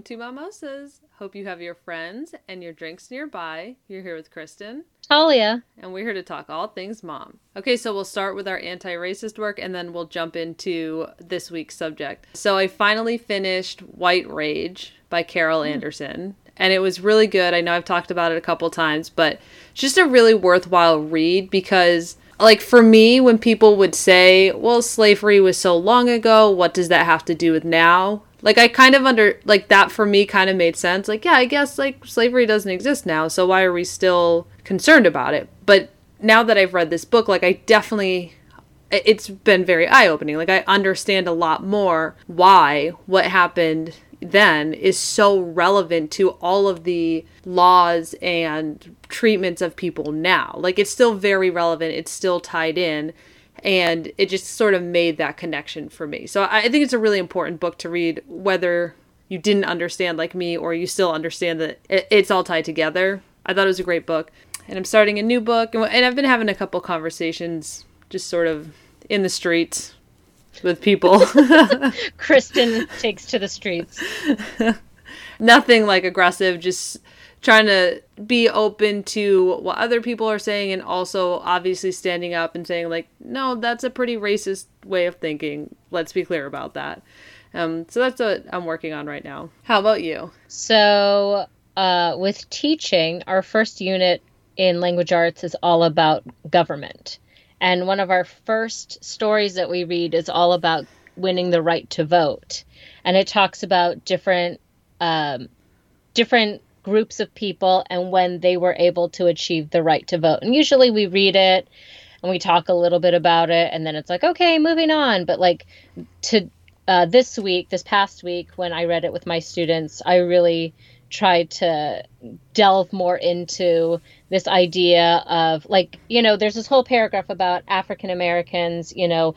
Welcome to Mimosas. Hope you have your friends and your drinks nearby. You're here with Kristen. Talia. And we're here to talk all things mom. Okay, so we'll start with our anti racist work and then we'll jump into this week's subject. So I finally finished White Rage by Carol hmm. Anderson. And it was really good. I know I've talked about it a couple times, but it's just a really worthwhile read because like for me when people would say well slavery was so long ago what does that have to do with now like i kind of under like that for me kind of made sense. Like yeah i guess like slavery doesn't exist now so why are we still concerned about it? But now that i've read this book like i definitely it's been very eye-opening. Like i understand a lot more why what happened then is so relevant to all of the laws and treatments of people now. Like it's still very relevant, it's still tied in, and it just sort of made that connection for me. So I think it's a really important book to read, whether you didn't understand like me or you still understand that it's all tied together. I thought it was a great book. And I'm starting a new book, and I've been having a couple conversations just sort of in the streets with people. Kristen takes to the streets. Nothing like aggressive, just trying to be open to what other people are saying and also obviously standing up and saying like no that's a pretty racist way of thinking. Let's be clear about that. Um, so that's what i'm working on right now. How about you? So uh, with teaching our first unit in language arts is all about government. And one of our first stories that we read is all about winning the right to vote. And it talks about different um, different groups of people and when they were able to achieve the right to vote. And usually we read it and we talk a little bit about it and then it's like, okay, moving on. But like to uh, this week, this past week, when I read it with my students, I really tried to delve more into this idea of like you know there's this whole paragraph about african americans you know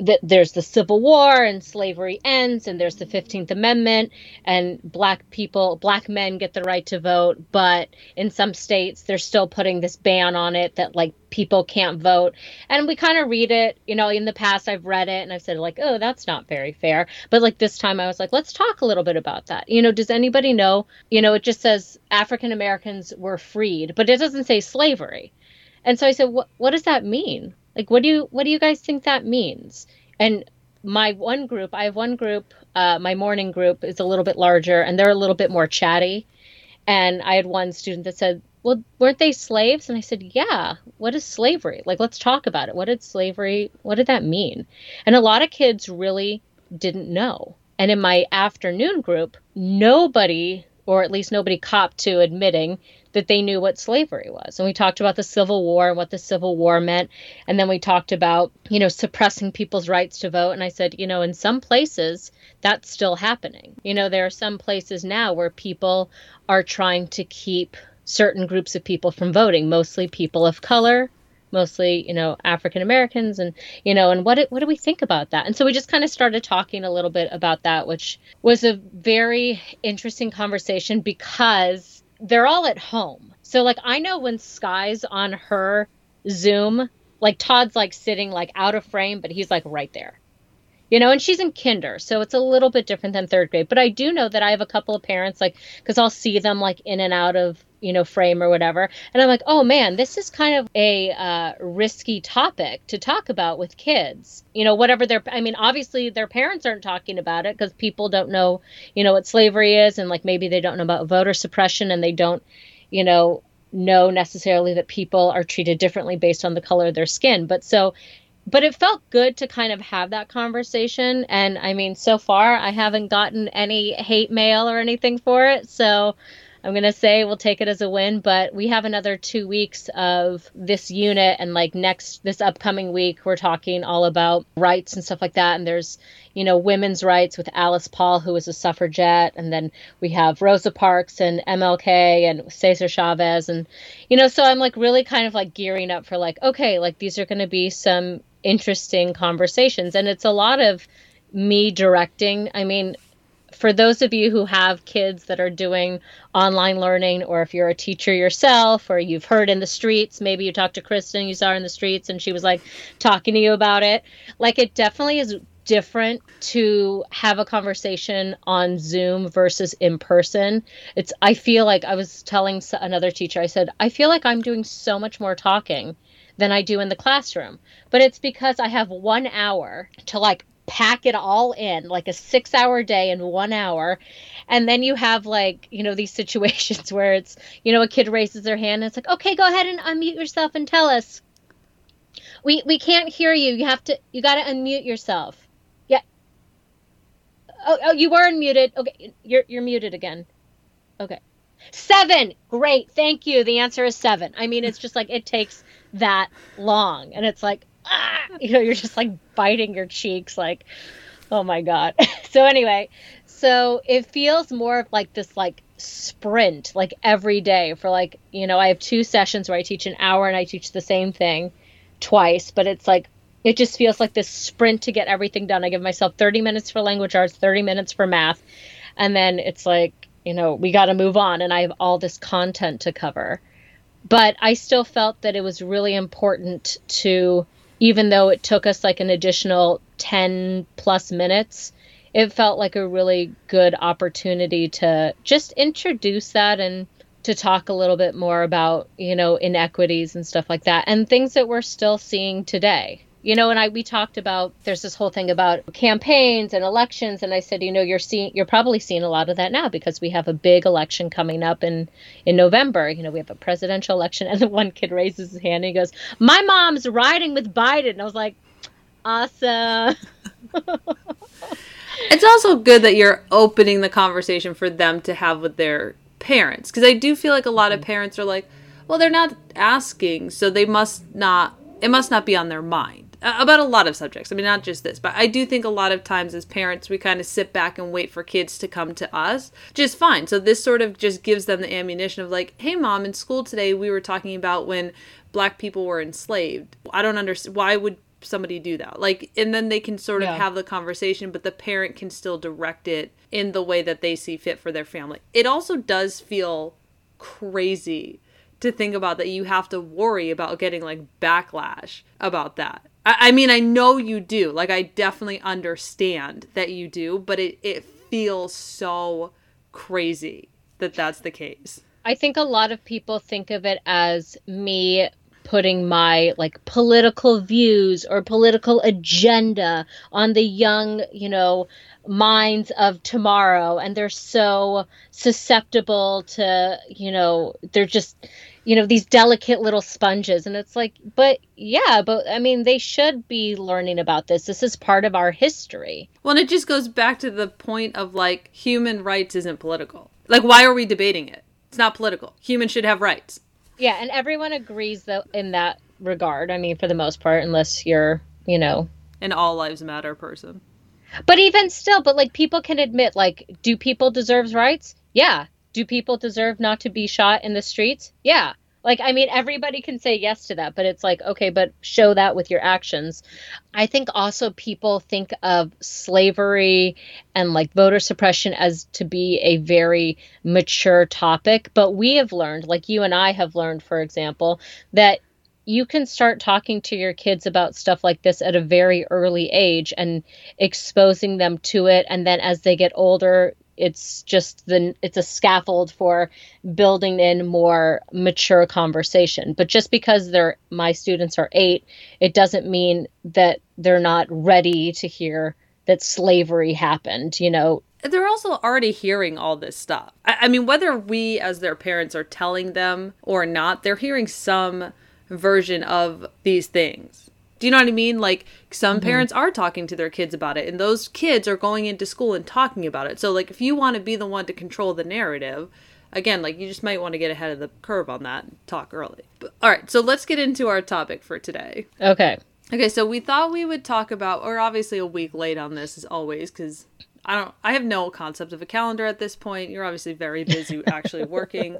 that there's the Civil War and slavery ends, and there's the 15th Amendment, and black people, black men get the right to vote. But in some states, they're still putting this ban on it that like people can't vote. And we kind of read it, you know, in the past, I've read it and I've said, like, oh, that's not very fair. But like this time, I was like, let's talk a little bit about that. You know, does anybody know? You know, it just says African Americans were freed, but it doesn't say slavery. And so I said, what, what does that mean? Like, what do you what do you guys think that means? And my one group, I have one group, uh, my morning group is a little bit larger, and they're a little bit more chatty. And I had one student that said, "Well, weren't they slaves?" And I said, "Yeah. What is slavery? Like, let's talk about it. What did slavery? What did that mean?" And a lot of kids really didn't know. And in my afternoon group, nobody, or at least nobody copped to admitting that they knew what slavery was. And we talked about the Civil War and what the Civil War meant. And then we talked about, you know, suppressing people's rights to vote. And I said, you know, in some places, that's still happening. You know, there are some places now where people are trying to keep certain groups of people from voting, mostly people of color, mostly you know african americans and you know and what it, what do we think about that and so we just kind of started talking a little bit about that which was a very interesting conversation because they're all at home. So like I know when Sky's on her Zoom, like Todd's like sitting like out of frame, but he's like right there. You know, and she's in kinder, so it's a little bit different than third grade. But I do know that I have a couple of parents like because I'll see them like in and out of you know frame or whatever. And i'm like oh man this is kind of a uh, risky topic to talk about with kids. You know whatever their i mean obviously their parents aren't talking about it because people don't know you know what slavery is and like maybe they don't know about voter suppression and they don't you know know necessarily that people are treated differently based on the color of their skin. But so but it felt good to kind of have that conversation. And i mean so far i haven't gotten any hate mail or anything for it. So I'm going to say we'll take it as a win, but we have another two weeks of this unit. And like next, this upcoming week, we're talking all about rights and stuff like that. And there's, you know, women's rights with Alice Paul, who is a suffragette. And then we have Rosa Parks and MLK and Cesar Chavez. And, you know, so I'm like really kind of like gearing up for like, okay, like these are going to be some interesting conversations. And it's a lot of me directing. I mean, for those of you who have kids that are doing online learning, or if you're a teacher yourself, or you've heard in the streets, maybe you talked to Kristen, you saw her in the streets, and she was like talking to you about it. Like, it definitely is different to have a conversation on Zoom versus in person. It's, I feel like I was telling another teacher, I said, I feel like I'm doing so much more talking than I do in the classroom. But it's because I have one hour to like pack it all in like a six hour day in one hour. And then you have like you know these situations where it's you know a kid raises their hand and it's like okay go ahead and unmute yourself and tell us. We we can't hear you. You have to you got to unmute yourself. Yeah. Oh, oh you were unmuted. Okay you're you're muted again. Okay. Seven. Great. Thank you. The answer is seven. I mean it's just like it takes that long. And it's like ah, you know, you're just like biting your cheeks, like, oh my god. so anyway, so it feels more of like this like sprint, like every day for like, you know, I have two sessions where I teach an hour and I teach the same thing twice, but it's like it just feels like this sprint to get everything done. I give myself 30 minutes for language arts, 30 minutes for math, and then it's like, you know, we got to move on and I have all this content to cover. But I still felt that it was really important to even though it took us like an additional 10 plus minutes, it felt like a really good opportunity to just introduce that and to talk a little bit more about, you know, inequities and stuff like that and things that we're still seeing today you know and i we talked about there's this whole thing about campaigns and elections and i said you know you're seeing you're probably seeing a lot of that now because we have a big election coming up in in november. You know we have a presidential election and the one kid raises his hand and he goes my mom's riding with biden. And i was like awesome. It's also good that you're opening the conversation for them to have with their parents because i do feel like a lot of mm-hmm. parents are like well they're not asking so they must not it must not be on their mind about a lot of subjects. I mean, not just this, but I do think a lot of times as parents, we kind of sit back and wait for kids to come to us, just fine. So this sort of just gives them the ammunition of like, hey, mom, in school today we were talking about when black people were enslaved. I don't understand why would somebody do that like and then they can sort of yeah. have the conversation but the parent can still direct it in the way that they see fit for their family it also does feel crazy to think about that you have to worry about getting like backlash about that I, mean, I know you do. Like, I definitely understand that you do, but it, it feels so crazy that that's the case. I think a lot of people think of it as me putting my like political views or political agenda on the young, you know, minds of tomorrow and they're so susceptible to, you know, they're just you know these delicate little sponges. And it's like but yeah but i mean they should be learning about this. This is part of our history. Well and it just goes back to the point of like human rights isn't political. Like why are we debating it? It's not political. Humans should have rights. Yeah and everyone agrees though in that regard i mean for the most part unless you're you know. An all lives matter person. But even still but like people can admit like do people deserve rights? Yeah. Do people deserve not to be shot in the streets? Yeah. Like, I mean, everybody can say yes to that, but it's like, okay, but show that with your actions. I think also people think of slavery and like voter suppression as to be a very mature topic. But we have learned, like you and I have learned, for example, that you can start talking to your kids about stuff like this at a very early age and exposing them to it. And then as they get older, it's just the it's a scaffold for building in more mature conversation but just because they're my students are 8 it doesn't mean that they're not ready to hear that slavery happened you know they're also already hearing all this stuff. I, I, mean, whether we as their parents are telling them or not, they're hearing some version of these things. Do you know what I mean? Like some mm-hmm. parents are talking to their kids about it, and those kids are going into school and talking about it. So, like, if you want to be the one to control the narrative, again, like you just might want to get ahead of the curve on that and talk early. But, all right, so let's get into our topic for today. Okay. Okay, so we thought we would talk about, or obviously a week late on this as always, because I don't, I have no concept of a calendar at this point. You're obviously very busy actually working.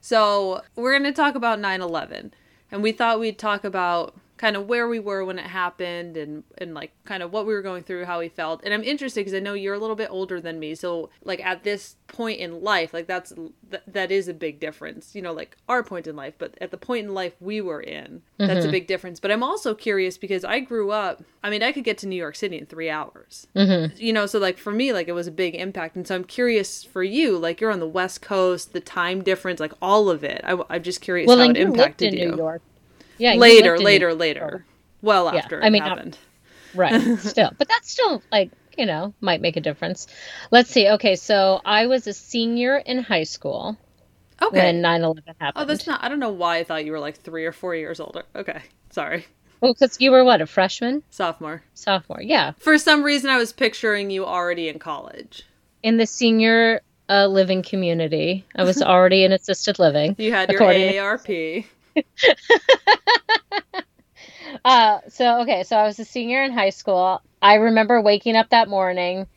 So we're going to talk about 9 11. And we thought we'd talk about kind of where we were when it happened and and like kind of what we were going through, how we felt. And I'm interested because I know you're a little bit older than me, so like at this point in life, like that's th- that is a big difference. You know, like our point in life, but at the point in life we were in, that's Mm-hmm. a big difference. But I'm also curious because I grew up. I mean, I could get to New York City in three hours. Mm-hmm. You know, so like for me, like it was a big impact, and so I'm curious for you. Like you're on the West Coast, the time difference, like all of it. I, am just curious Well, how it you lived impacted in you New York. Yeah, later, in later, later. Well Yeah, after I it mean, happened. Right. Still, but that's still like you know might make a difference. Let's see. Okay, so I was a senior in high school Okay. when 9/11 happened. oh, that's not. I don't know why I thought you were like three or four years older. Okay, sorry, Well, because you were what a freshman, sophomore. sophomore. Yeah, For some reason, I was picturing you already in college. in the senior uh, living community. I was already in assisted living. You had your to- AARP. so okay, so I was a senior in high school. I remember waking up that morning,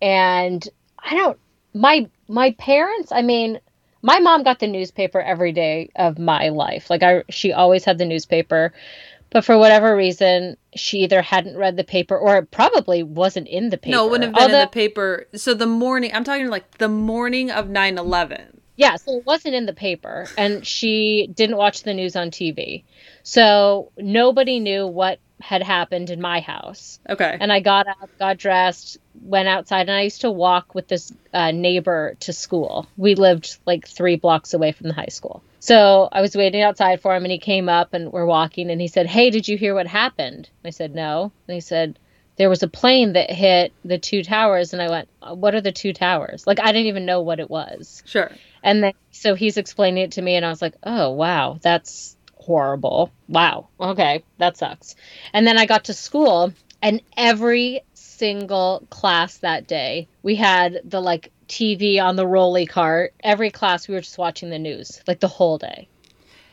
and I don't my my parents. I mean, my mom got the newspaper every day of my life. Like I, she always had the newspaper, but for whatever reason, she either hadn't read the paper or it probably wasn't in the paper. No, it wouldn't have been in the paper. So the morning, I'm talking like the morning of 9 11. Yeah, so it wasn't in the paper, and she didn't watch the news on TV. So nobody knew what had happened in my house. Okay. And I got up, got dressed, went outside, and I used to walk with this uh, neighbor to school. We lived like three blocks away from the high school. So I was waiting outside for him, and he came up, and we're walking, and he said, Hey, did you hear what happened? I said, No. And he said, There was a plane that hit the two towers. And I went, What are the two towers? Like, I didn't even know what it was. Sure. And then so he's explaining it to me, and I was like, oh, wow, that's horrible. Wow. Okay, that sucks. And then I got to school, and every single class that day, we had the like TV on the rolly cart. Every class, we were just watching the news, like the whole day.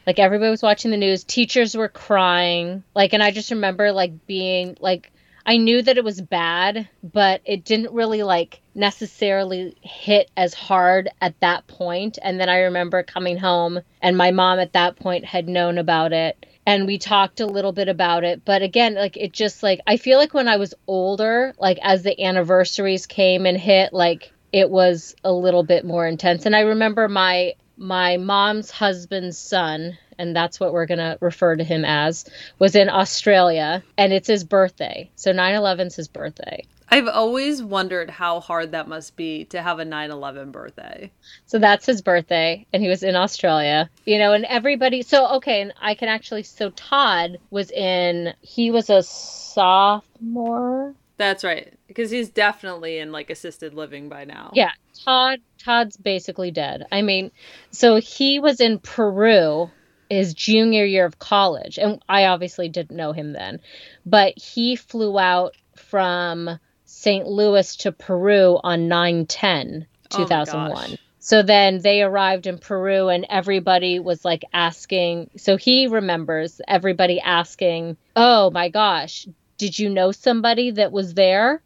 Like everybody was watching the news. Teachers were crying. Like, and I just remember like being like, I knew that it was bad, but it didn't really like necessarily hit as hard at that point. And then I remember coming home and my mom at that point had known about it and we talked a little bit about it. But again, like it just like I feel like when I was older, like as the anniversaries came and hit, like it was a little bit more intense. And I remember my my mom's husband's son and that's what we're going to refer to him as was in Australia and it's his birthday. So 9/11's his birthday. I've always wondered how hard that must be to have a 9 11 birthday. So that's his birthday, and he was in Australia, you know, and everybody. So, okay, and I can actually. So, Todd was in, he was a sophomore. That's right. Because he's definitely in like assisted living by now. Yeah, Todd, Todd's basically dead. I mean, so he was in Peru his junior year of college, and I obviously didn't know him then, but he flew out from St. Louis to Peru on 9 10 Oh 2001. gosh. So then they arrived in Peru, and everybody was like asking. So he remembers everybody asking, Oh my gosh, did you know somebody that was there?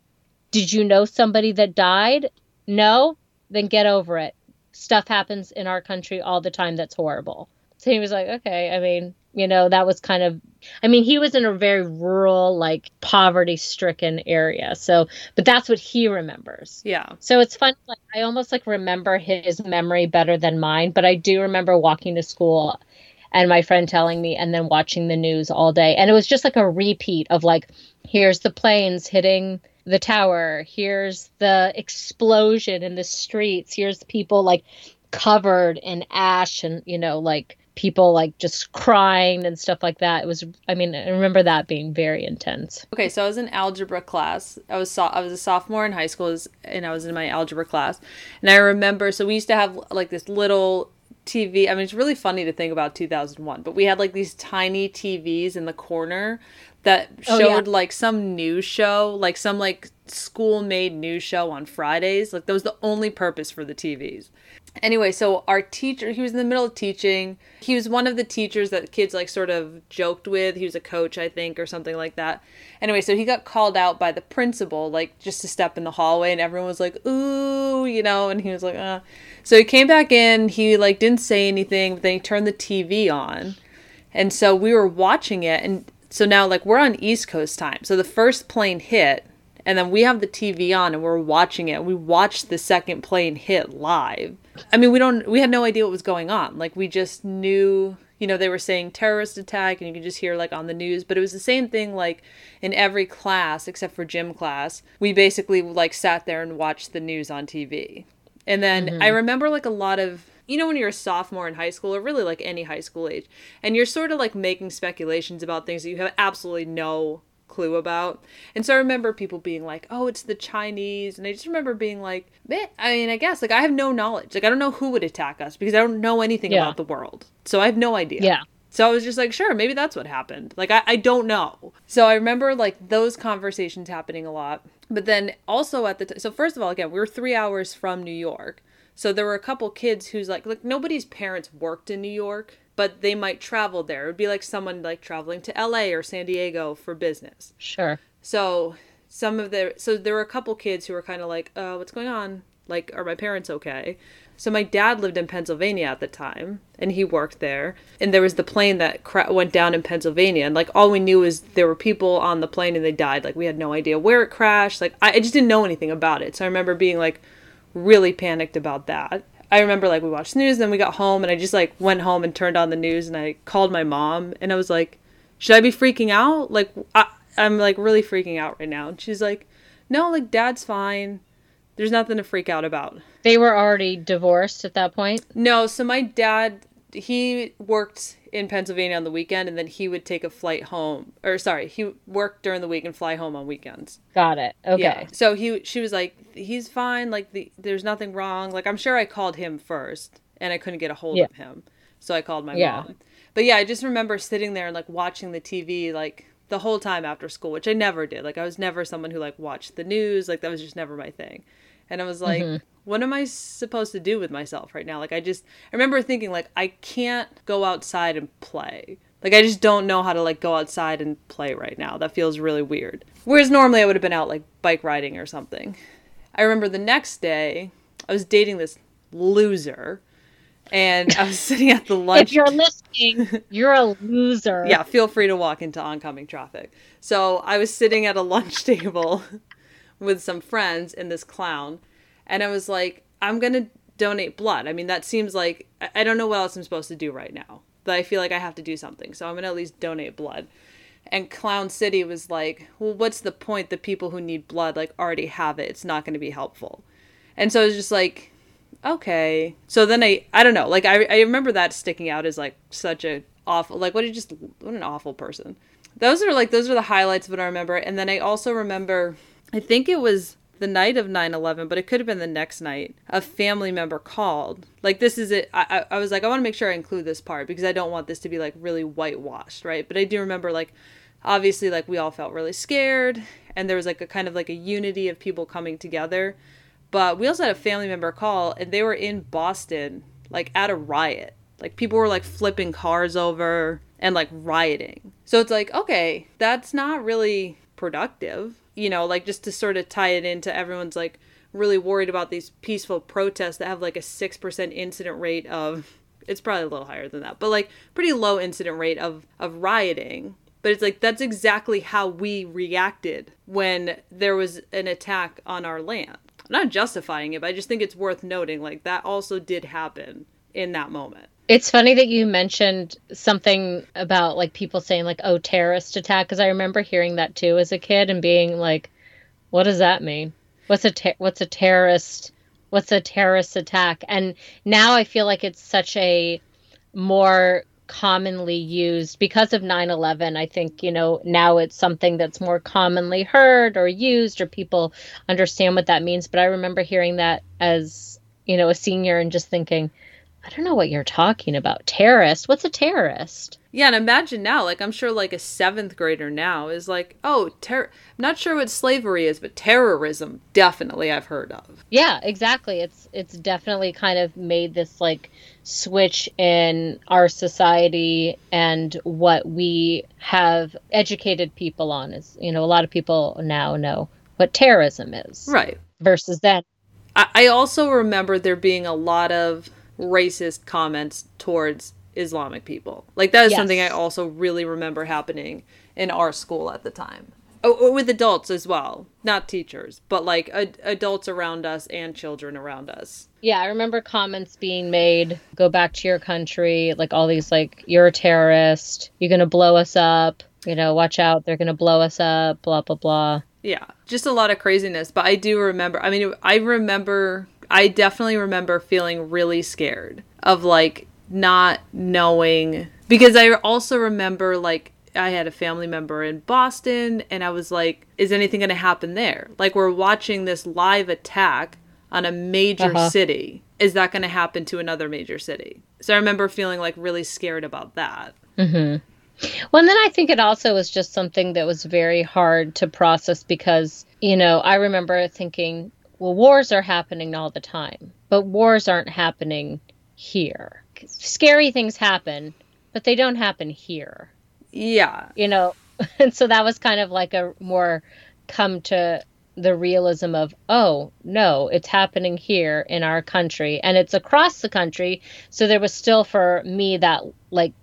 Did you know somebody that died? No? Then get over it. Stuff happens in our country all the time that's horrible. So he was like, Okay, I mean, you know, that was kind of, I mean, he was in a very rural, like poverty stricken area. So, but that's what he remembers. Yeah. So it's fun. Like I almost like remember his memory better than mine, but I do remember walking to school and my friend telling me and then watching the news all day. And it was just like a repeat of like, here's the planes hitting the tower, here's the explosion in the streets, here's people like covered in ash and, you know, like people like just crying and stuff like that. It was, I mean, I remember that being very intense. Okay, so I was in algebra class. I was so- I was a sophomore in high school, and I was in my algebra class. And I remember, so we used to have like this little TV. I mean, it's really funny to think about 2001, but we had like these tiny TVs in the corner that Oh, yeah. showed like some news show, like some like school made news show on Fridays. Like that was the only purpose for the TVs. Anyway, so our teacher, he was in the middle of teaching. He was one of the teachers that kids like sort of joked with. He was a coach, I think, or something like that. Anyway, so he got called out by the principal, like just to step in the hallway, and everyone was like, ooh, you know, and he was like, uh. So he came back in, he like didn't say anything, but then he turned the TV on. And so we were watching it, and So now, like, we're on East Coast time. So the first plane hit, and then we have the TV on and we're watching it. We watched the second plane hit live. I mean, we don't, we had no idea what was going on. Like, we just knew, you know, they were saying terrorist attack, and you could just hear, like, on the news. But it was the same thing, like, in every class except for gym class. We basically, like, sat there and watched the news on TV. And then mm-hmm. I remember, like, a lot of, you know when you're a sophomore in high school or really like any high school age and you're sort of like making speculations about things that you have absolutely no clue about and so i remember people being like oh it's the chinese and i just remember being like i mean i guess like i have no knowledge like i don't know who would attack us because i don't know anything yeah. about the world so i have no idea yeah so I was just like, sure, maybe that's what happened. Like, I, I don't know. So I remember like those conversations happening a lot. But then also at the time, so first of all, again, we were three hours from New York. So there were a couple kids who's like, like nobody's parents worked in New York, but they might travel there. It would be like someone like traveling to LA or San Diego for business. Sure. So some of the so there were a couple kids who were kind of like, "Oh, what's going on? Like, are my parents okay?" So my dad lived in Pennsylvania at the time, and he worked there. And there was the plane that cra- went down in Pennsylvania, and like all we knew is there were people on the plane and they died. Like we had no idea where it crashed. Like I, I just didn't know anything about it. So I remember being like, really panicked about that. I remember like we watched the news, and then we got home, and I just like went home and turned on the news, and I called my mom, and I was like, "Should I be freaking out? Like I, I'm like really freaking out right now." And she's like, "No, like Dad's fine. There's nothing to freak out about." They were already divorced at that point. No, so my dad he worked in Pennsylvania on the weekend, and then he would take a flight home. Or sorry, he worked during the week and fly home on weekends. Got it. Okay. Yeah. So he, she was like, he's fine. Like the, there's nothing wrong. Like I'm sure I called him first, and I couldn't get a hold yeah. of him, so I called my yeah. mom. But yeah, I just remember sitting there and like watching the TV like the whole time after school, which I never did. Like I was never someone who like watched the news. Like that was just never my thing. And I was like, mm-hmm. what am I supposed to do with myself right now? Like I just I remember thinking like I can't go outside and play. Like I just don't know how to like go outside and play right now. That feels really weird. Whereas normally I would have been out like bike riding or something. I remember the next day I was dating this loser and I was sitting at the lunch. if you're listening, you're a loser. yeah, feel free to walk into oncoming traffic. So I was sitting at a lunch table with some friends and this clown. And I was like, I'm going to donate blood. I mean, that seems like I don't know what else I'm supposed to do right now, but I feel like I have to do something. So I'm going to at least donate blood. And Clown City was like, well, what's the point? The people who need blood like already have it. It's not going to be helpful. And so I was just like, okay. So then I, I don't know. Like I, I remember that sticking out as like such a awful, like what a just, what an awful person. Those are like, those are the highlights of what I remember. And then I also remember I think it was the night of 9-11 but it could have been the next night a family member called. Like this is it. I, I was like i want to make sure i include this part because i don't want this to be like really whitewashed right? But i do remember like obviously like we all felt really scared and there was like a kind of like a unity of people coming together. But we also had a family member call and they were in boston like at a riot. Like people were like flipping cars over and like rioting. So it's like okay that's not really productive you know, like just to sort of tie it into everyone's like really worried about these peaceful protests that have like a 6% incident rate of it's probably a little higher than that, but like pretty low incident rate of of rioting. But it's like that's exactly how we reacted when there was an attack on our land. I'm not justifying it, but I just think it's worth noting like that also did happen in that moment. It's funny that you mentioned something about like people saying like oh terrorist attack because I remember hearing that too as a kid and being like what does that mean? What's a ter- what's a terrorist what's a terrorist attack? And now I feel like it's such a more commonly used because of 9/11 I think you know now it's something that's more commonly heard or used or people understand what that means but I remember hearing that as you know a senior and just thinking I don't know what you're talking about. Terrorist? What's a terrorist? Yeah, and imagine now, like I'm sure like a seventh grader now is like, oh, ter- I'm not sure what slavery is, but terrorism definitely I've heard of. Yeah, exactly. It's it's definitely kind of made this like switch in our society and what we have educated people on is you know a lot of people now know what terrorism is right versus then I, I also remember there being a lot of racist comments towards Islamic people. Like that is yes. something I also really remember happening in our school at the time. Oh, oh, with adults as well, not teachers, but like ad- adults around us and children around us. Yeah, I remember comments being made, go back to your country, like all these like you're a terrorist, you're going to blow us up, you know, watch out, they're going to blow us up, blah blah blah. Yeah, just a lot of craziness, but I do remember I mean, I remember I definitely remember feeling really scared of like not knowing because I also remember like I had a family member in Boston and I was like, is anything going to happen there? Like, we're watching this live attack on a major uh-huh. city. Is that going to happen to another major city? So I remember feeling like really scared about that. Mm-hmm. Well, and then I think it also was just something that was very hard to process because, you know, I remember thinking, well, wars are happening all the time, but wars aren't happening here. Scary things happen, but they don't happen here. Yeah. You know, and so that was kind of like a more come to the realism of, oh, no, it's happening here in our country and it's across the country. So there was still for me that like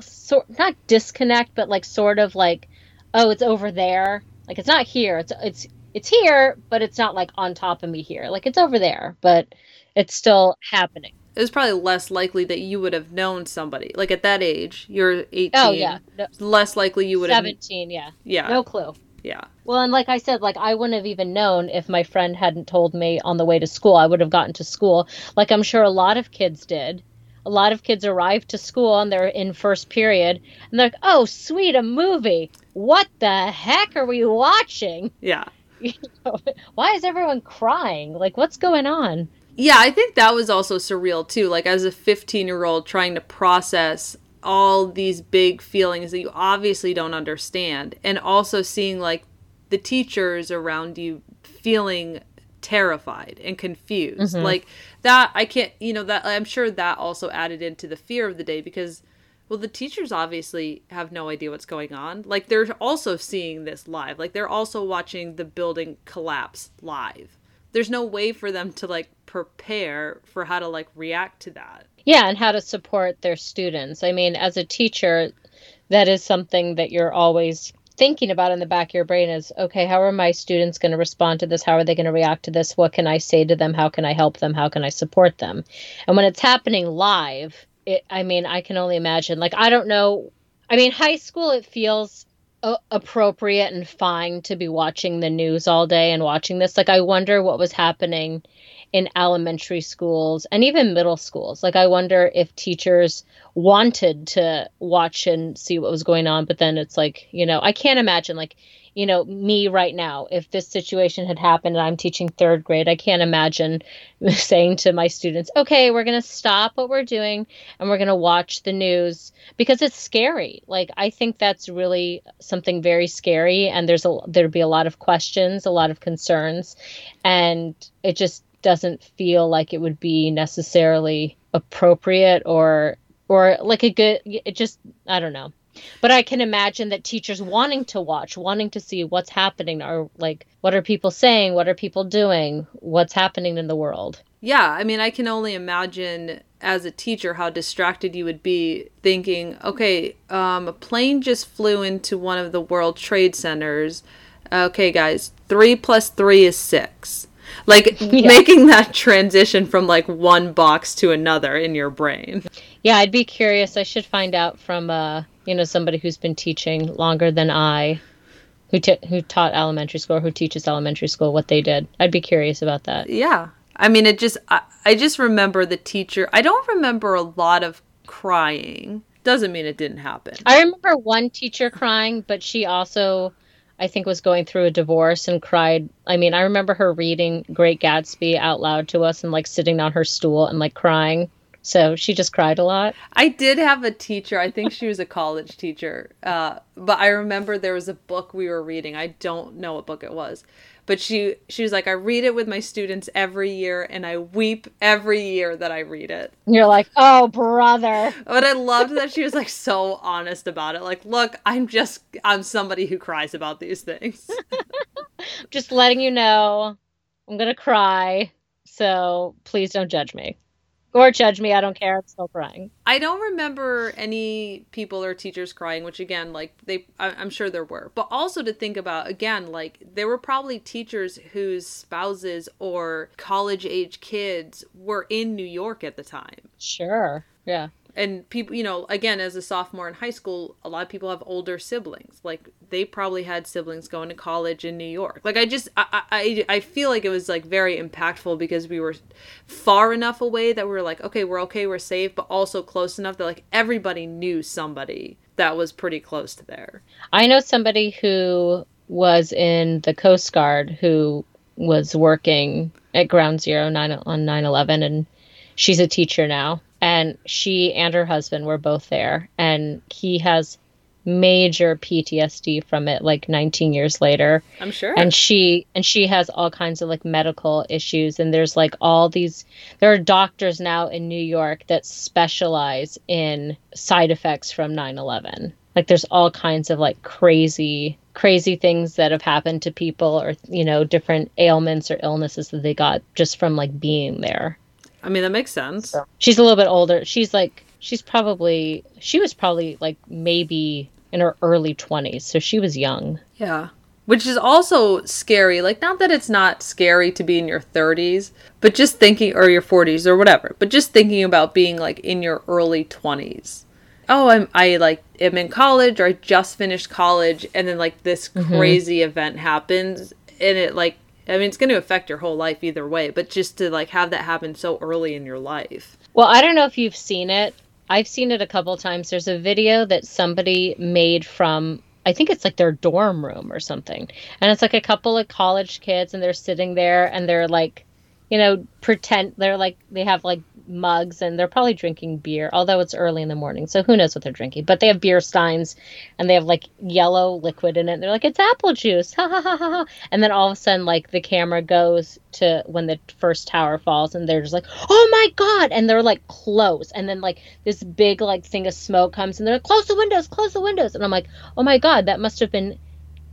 sort not disconnect, but like sort of like, oh, it's over there. Like it's not here. It's it's it's here, but it's not like on top of me here. Like it's over there, but it's still happening. It was probably less likely that you would have known somebody. Like at that age, you're 18. Oh, yeah. No, less likely you would 17, have 17, yeah. Yeah. No clue. Yeah. Well, and like I said, like I wouldn't have even known if my friend hadn't told me on the way to school. I would have gotten to school, like I'm sure a lot of kids did. A lot of kids arrive to school and they're in first period, and they're like, "Oh, sweet, a movie! What the heck are we watching?" Yeah. Why is everyone crying? Like, what's going on? Yeah, I think that was also surreal too. Like as a 15 year old trying to process all these big feelings that you obviously don't understand and also seeing like the teachers around you feeling terrified and confused mm-hmm. like that i can't you know that i'm sure that also added into the fear of the day because well the teachers obviously have no idea what's going on like they're also seeing this live like they're also watching the building collapse live there's no way for them to like prepare for how to like react to that yeah, and how to support their students. I mean, as a teacher, that is something that you're always thinking about in the back of your brain is okay, how are my students going to respond to this? How are they going to react to this? What can I say to them? How can I help them? How can I support them? And when it's happening live, it, I mean, I can only imagine. Like, I don't know. I mean, high school, it feels appropriate and fine to be watching the news all day and watching this. Like, I wonder what was happening in elementary schools and even middle schools. Like, I wonder if teachers wanted to watch and see what was going on, but then it's like, you know, I can't imagine, like, you know, me right now, if this situation had happened and I'm teaching third grade, I can't imagine saying to my students, okay, we're going to stop what we're doing and we're going to watch the news because it's scary. Like, I think that's really something very scary. And there's a, there'd be a lot of questions, a lot of concerns. And it just doesn't feel like it would be necessarily appropriate or or like a good it just i don't know but i can imagine that teachers wanting to watch wanting to see what's happening or like what are people saying what are people doing what's happening in the world. Yeah i mean i can only imagine as a teacher how distracted you would be thinking okay um, a plane just flew into one of the world trade centers. Okay guys three plus three is six like yeah. making that transition from like one box to another in your brain. Yeah i'd be curious. I should find out from uh you know somebody who's been teaching longer than i who t- who taught elementary school or who teaches elementary school what they did. I'd be curious about that. Yeah. I mean it just I, I just remember the teacher i don't remember a lot of crying. Doesn't mean it didn't happen. I remember one teacher crying but she also I think was going through a divorce and cried. I mean, I remember her reading Great Gatsby out loud to us and like sitting on her stool and like crying. So she just cried a lot. I did have a teacher. I think she was a college teacher. Uh, but I remember there was a book we were reading. I don't know what book it was but she she was like i read it with my students every year and i weep every year that i read it. You're like oh brother. But i loved that she was like so honest about it. Like look i'm just i'm somebody who cries about these things. Just letting you know i'm gonna cry so please don't judge me or judge me. I don't care. I'm still crying. I don't remember any people or teachers crying, which again, like they, I, I'm sure there were. But also to think about, again, like there were probably teachers whose spouses or college age kids were in New York at the time. Sure. Yeah and people you know again as a sophomore in high school a lot of people have older siblings. Like they probably had siblings going to college in new york. Like i just i i, I feel like it was like very impactful because we were far enough away that we were like okay we're okay we're safe but also close enough that like everybody knew somebody that was pretty close to there. I know somebody who was in the coast guard who was working at ground zero nine on 9-11 and she's a teacher now and she and her husband were both there and he has major PTSD from it like 19 years later. I'm sure. And she and she has all kinds of like medical issues and there's like all these there are doctors now in New York that specialize in side effects from 9/11. Like there's all kinds of like crazy crazy things that have happened to people or you know different ailments or illnesses that they got just from like being there. I mean, that makes sense. So, she's a little bit older. She's like, she's probably, she was probably like maybe in her early 20s. So she was young. Yeah. Which is also scary. Like, not that it's not scary to be in your 30s, but just thinking, or your 40s or whatever, but just thinking about being like in your early 20s. Oh, I'm, I like, am in college or I just finished college and then like this mm-hmm. crazy event happens and it like I mean, it's going to affect your whole life either way, but just to like have that happen so early in your life. Well, I don't know if you've seen it. I've seen it a couple times. There's a video that somebody made from I think it's like their dorm room or something. And it's like a couple of college kids and they're sitting there and they're like, you know, pretend they're like they have like mugs and they're probably drinking beer, although it's early in the morning. So who knows what they're drinking. But they have beer steins and they have like yellow liquid in it. They're like, it's apple juice. Ha ha ha ha. And then all of a sudden, like the camera goes to when the first tower falls and they're just like, oh my God. And they're like close. And then like this big like thing of smoke comes and they're like, close the windows, close the windows. And I'm like, oh my God, that must have been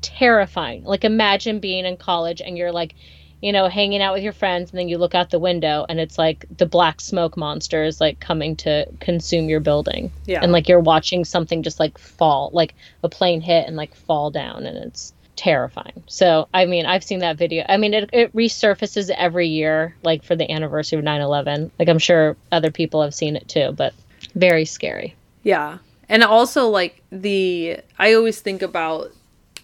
terrifying. Like imagine being in college and you're like, you know, hanging out with your friends, and then you look out the window and it's like the black smoke monster is like coming to consume your building. Yeah. And like you're watching something just like fall, like a plane hit and like fall down, and it's terrifying. So, I mean, I've seen that video. I mean, it, it resurfaces every year, like for the anniversary of 9 11. Like, I'm sure other people have seen it too, but very scary. Yeah. And also, like, the, I always think about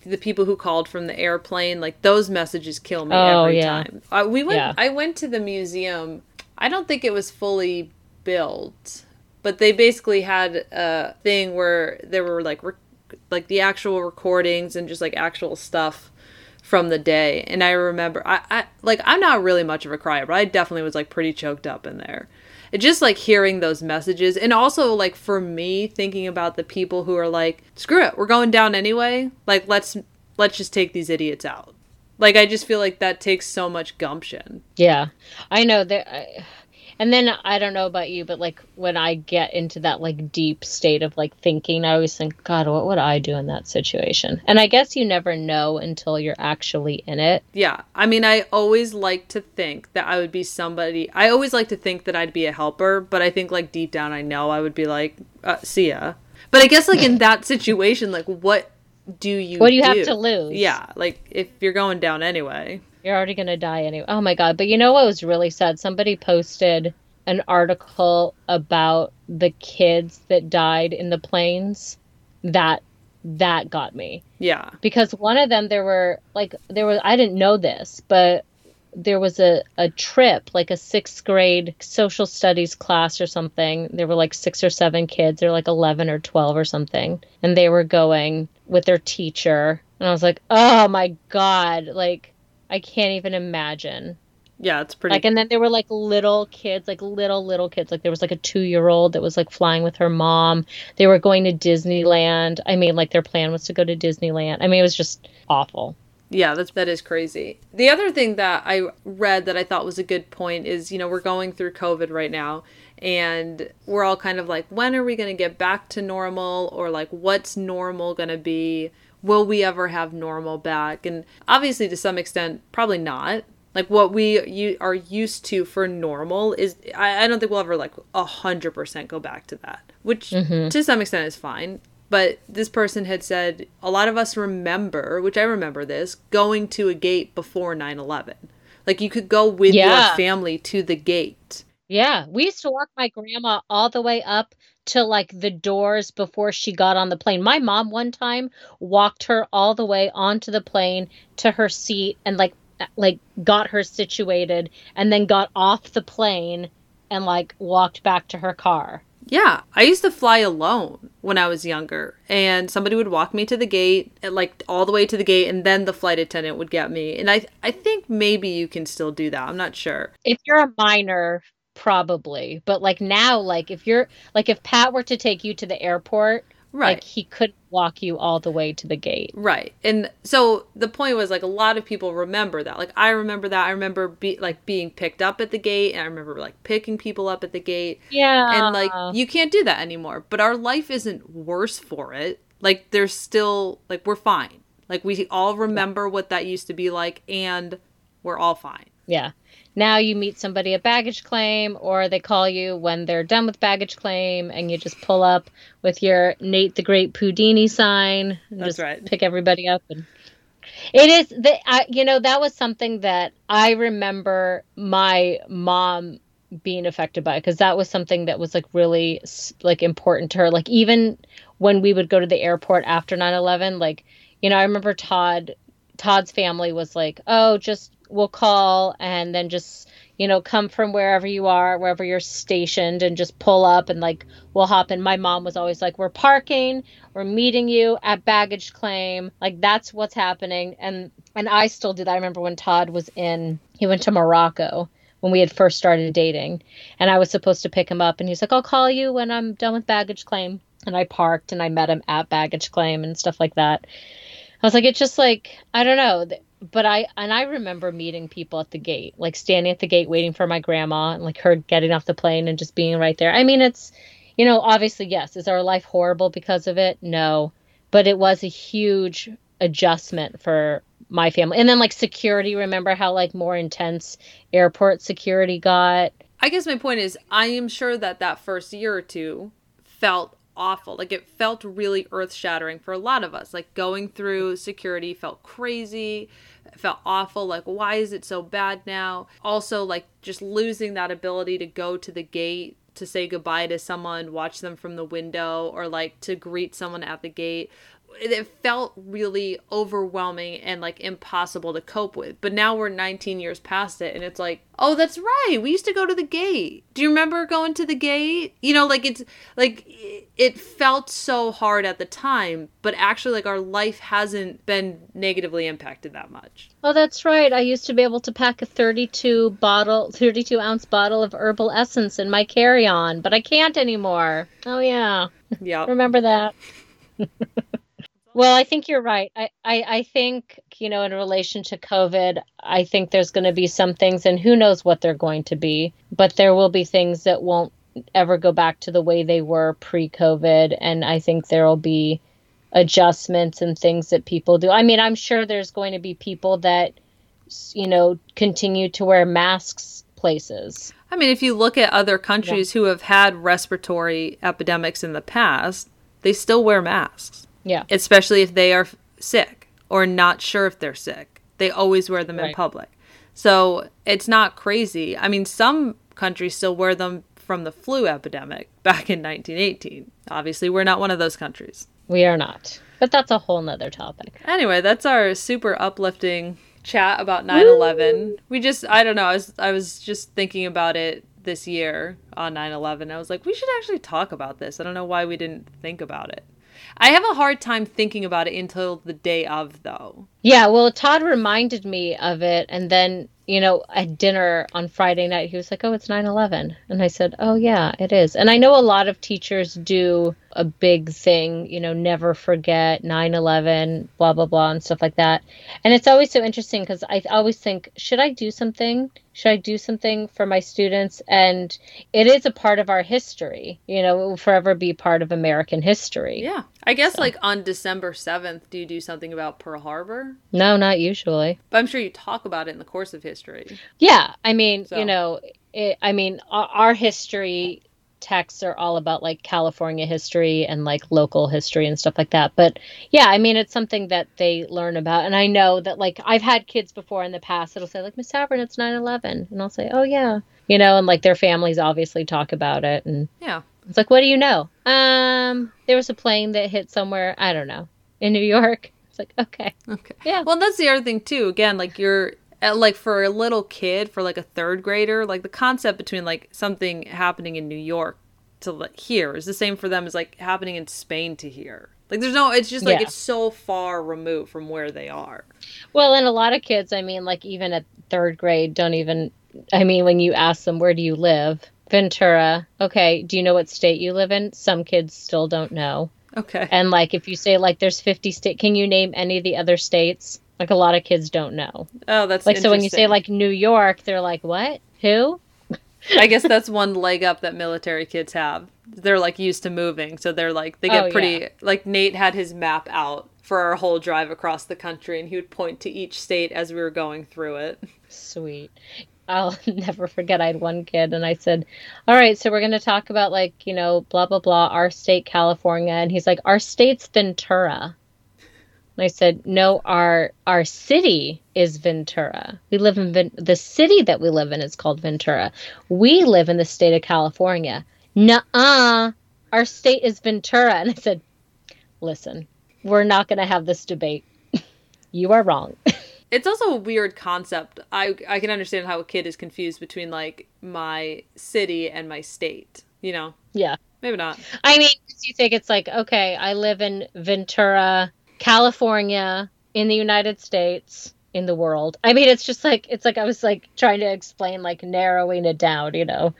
the people who called from the airplane, like those messages kill me oh, every yeah. time. Uh, we went. Yeah. I went to the museum. I don't think it was fully built, but they basically had a thing where there were like rec- like the actual recordings and just like actual stuff from the day. And I remember, I, I like I'm not really much of a crier, but I definitely was like pretty choked up in there just like hearing those messages. And also like for me thinking about the people who are like screw it we're going down anyway. Like let's let's just take these idiots out. Like i just feel like that takes so much gumption. Yeah. I know that and then I don't know about you, but like when I get into that like deep state of like thinking, I always think, God, what would I do in that situation? And I guess you never know until you're actually in it. Yeah. I mean, I always like to think that I would be somebody, I always like to think that I'd be a helper, but I think like deep down I know I would be like, uh, see ya. But I guess like in that situation, like what do you What do you do? have to lose? Yeah. Like if you're going down anyway. You're already going to die anyway. Oh my God. But you know what was really sad? Somebody posted an article about the kids that died in the planes. That that got me. Yeah. Because one of them there were like there was I didn't know this, but there was a, a trip, like a sixth grade social studies class or something. There were like six or seven kids, they're like eleven or twelve or something. And they were going with their teacher. And I was like, Oh my God, like I can't even imagine. Yeah, it's pretty. Like, and then there were like little kids, like little little kids. Like there was like a two year old that was like flying with her mom. They were going to Disneyland. I mean, like their plan was to go to Disneyland. I mean, it was just awful. Yeah, that's that is crazy. The other thing that I read that I thought was a good point is, you know, we're going through COVID right now and we're all kind of like when are we going to get back to normal or like what's normal going to be? Will we ever have normal back? And obviously, to some extent, probably not. Like what we you are used to for normal is I, I don't think we'll ever like a hundred percent go back to that. Which Mm-hmm. to some extent is fine. But this person had said a lot of us remember, which I remember this, going to a gate before 9-11. Like you could go with Yeah. your family to the gate. Yeah, we used to walk my grandma all the way up to like the doors before she got on the plane. My mom one time walked her all the way onto the plane to her seat and like like got her situated and then got off the plane and like walked back to her car. Yeah, I used to fly alone when I was younger, and somebody would walk me to the gate, like all the way to the gate, and then the flight attendant would get me. And I, I think maybe you can still do that. I'm not sure. If you're a minor, probably. But like now, like if you're like if Pat were to take you to the airport, Right. like he could walk you all the way to the gate. Right. And so the point was like a lot of people remember that. Like I remember that. I remember be like being picked up at the gate and I remember like picking people up at the gate. Yeah. And like you can't do that anymore. But our life isn't worse for it. Like there's still like we're fine. Like we all remember what that used to be like and we're all fine. Yeah. Now you meet somebody at baggage claim, or they call you when they're done with baggage claim, and you just pull up with your Nate the Great Pudini sign. And That's just right. Pick everybody up, and it is that I, you know that was something that I remember my mom being affected by because that was something that was like really like important to her. Like even when we would go to the airport after 9-11 like you know i remember todd todd's family was like oh just we'll call and then just you know come from wherever you are wherever you're stationed and just pull up and like we'll hop in. My mom was always like we're parking. We're meeting you at baggage claim. Like that's what's happening. And and i still do that. I remember when todd was in he went to morocco when we had first started dating. And i was supposed to pick him up and he's like i'll call you when i'm done with baggage claim. And i parked and i met him at baggage claim and stuff like that. I was like it's just like i don't know but i and i remember meeting people at the gate like standing at the gate waiting for my grandma and like her getting off the plane and just being right there. I mean it's you know obviously yes is our life horrible because of it? No. But it was a huge adjustment for my family. And then like security remember how like more intense airport security got? I guess my point is, I am sure that that first year or two felt awful. Like it felt really earth shattering for a lot of us. Like going through security felt crazy, felt awful. Like, why is it so bad now? Also, like just losing that ability to go to the gate to say goodbye to someone, watch them from the window, or like to greet someone at the gate. It it felt really overwhelming and like impossible to cope with. But now we're 19 years past it, and it's like, oh, that's right. We used to go to the gate. Do you remember going to the gate? You know, like it's like it- it felt so hard at the time, but actually, like our life hasn't been negatively impacted that much. Oh, that's right. I used to be able to pack a 32 bottle, 32 ounce bottle of herbal essence in my carry on, but I can't anymore. Oh, yeah. Yeah. Remember that. well, I think you're right. I, I, I think, you know, in relation to COVID, I think there's going to be some things, and who knows what they're going to be, but there will be things that won't ever go back to the way they were pre COVID. And I think there will be adjustments and things that people do. I mean, I'm sure there's going to be people that, you know, continue to wear masks places. I mean, if you look at other countries who have had respiratory epidemics in the past, they still wear masks, Yeah. especially if they are sick or not sure if they're sick. They always wear them in public. So it's not crazy. I mean, some countries still wear them from the flu epidemic back in 1918. Obviously, we're not one of those countries. We are not. But that's a whole nother topic. Anyway, that's our super uplifting chat about 9/11. We just I don't know, I was I was just thinking about it this year on 9/11. I was like, we should actually talk about this. I don't know why we didn't think about it. I have a hard time thinking about it until the day of though. Yeah, well, Todd reminded me of it. And then, you know, at dinner on Friday night, he was like, oh, it's 9 11. And I said, oh, yeah, it is. And I know a lot of teachers do a big thing, you know, never forget 9 11, blah, blah, blah, and stuff like that. And it's always so interesting because I always think, should I do something? Should I do something for my students? And it is a part of our history, you know, it will forever be part of American history. Yeah. I guess so. like on December 7th, do you do something about Pearl Harbor? No, not usually. But I'm sure you talk about it in the course of history. Yeah. I mean, so. you know, it, I mean, our, our history texts are all about like California history and like local history and stuff like that. But yeah, I mean, it's something that they learn about. And I know that like I've had kids before in the past that'll say, like, Miss Tavern, it's 9 11. And I'll say, oh, yeah. You know, and like their families obviously talk about it. And yeah. It's like, what do you know? Um, there was a plane that hit somewhere, I don't know, in New York. It's like, okay. Okay. Yeah. Well, that's the other thing, too. Again, like you're like for a little kid for like a third grader like the concept between like something happening in new york to like here is the same for them as like happening in spain to here like there's no it's just like yeah. it's so far removed from where they are well and a lot of kids i mean like even at third grade don't even i mean when you ask them where do you live ventura okay do you know what state you live in some kids still don't know okay and like if you say like there's 50 state can you name any of the other states like a lot of kids don't know. Oh, that's like so when you say like New York, they're like, "What? Who?" I guess that's one leg up that military kids have. They're like used to moving, so they're like they get oh, pretty yeah. like Nate had his map out for our whole drive across the country and he would point to each state as we were going through it. Sweet. I'll never forget I had one kid and I said, "All right, so we're going to talk about like, you know, blah blah blah, our state California." And he's like, "Our state's Ventura." And I said, "No, our our city is Ventura. We live in Ven- the city that we live in is called Ventura. We live in the state of California. Nuh-uh. Our state is Ventura." And I said, "Listen, we're not going to have this debate. you are wrong." it's also a weird concept. I I can understand how a kid is confused between like my city and my state. You know? Yeah. Maybe not. I mean, you think it's like, okay, I live in Ventura, California, in the United States, in the world. I mean, it's just like it's like I was like trying to explain, like narrowing it down. You know,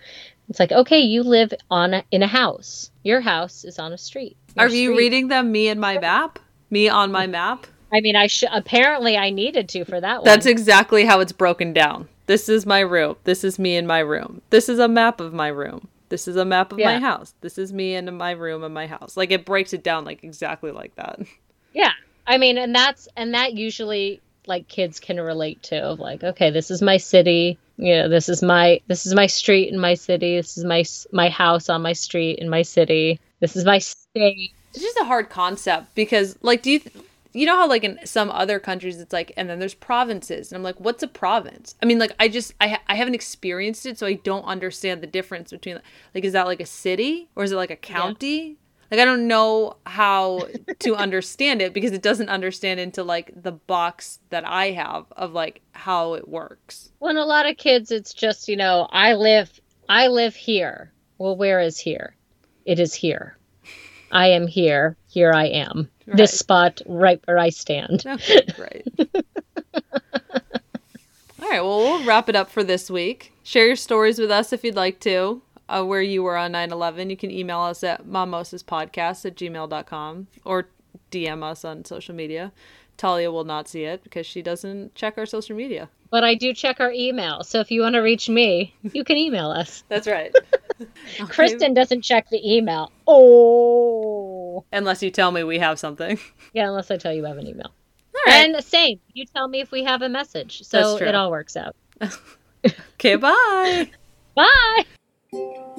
it's like okay, you live on a, in a house. Your house is on a street. Your Are you reading them? Me and my map. Me on my map. I mean, I should apparently I needed to for that one. That's exactly how it's broken down. This is my room. This is me in my room. This is a map of my room. This is a map of yeah. my house. This is me in my room and my house. Like it breaks it down like exactly like that. Yeah. I mean, and that's and that usually like kids can relate to of like, okay, this is my city, you know, this is my this is my street in my city, this is my my house on my street in my city. This is my state. It's just a hard concept because like do you you know how like in some other countries it's like and then there's provinces and i'm like what's a province i mean like i just i, ha- I haven't experienced it so i don't understand the difference between like is that like a city or is it like a county like I don't know how to understand it because it doesn't understand into like the box that I have of like how it works. When a lot of kids it's just, you know, I live I live here. Well, where is here? It is here. I am here. Here I am. Right. This spot right where I stand. Okay, great. All right, well, we'll wrap it up for this week. Share your stories with us if you'd like to uh, where you were on 9-11 you can email us at mommosaspodcast at gmail.com or dm us on social media talia will not see it because she doesn't check our social media but i do check our email so if you want to reach me you can email us that's right kristen doesn't check the email oh unless you tell me we have something. Yeah unless i tell you I have an email. All right. and same you tell me if we have a message. So it all works out. Okay bye. Bye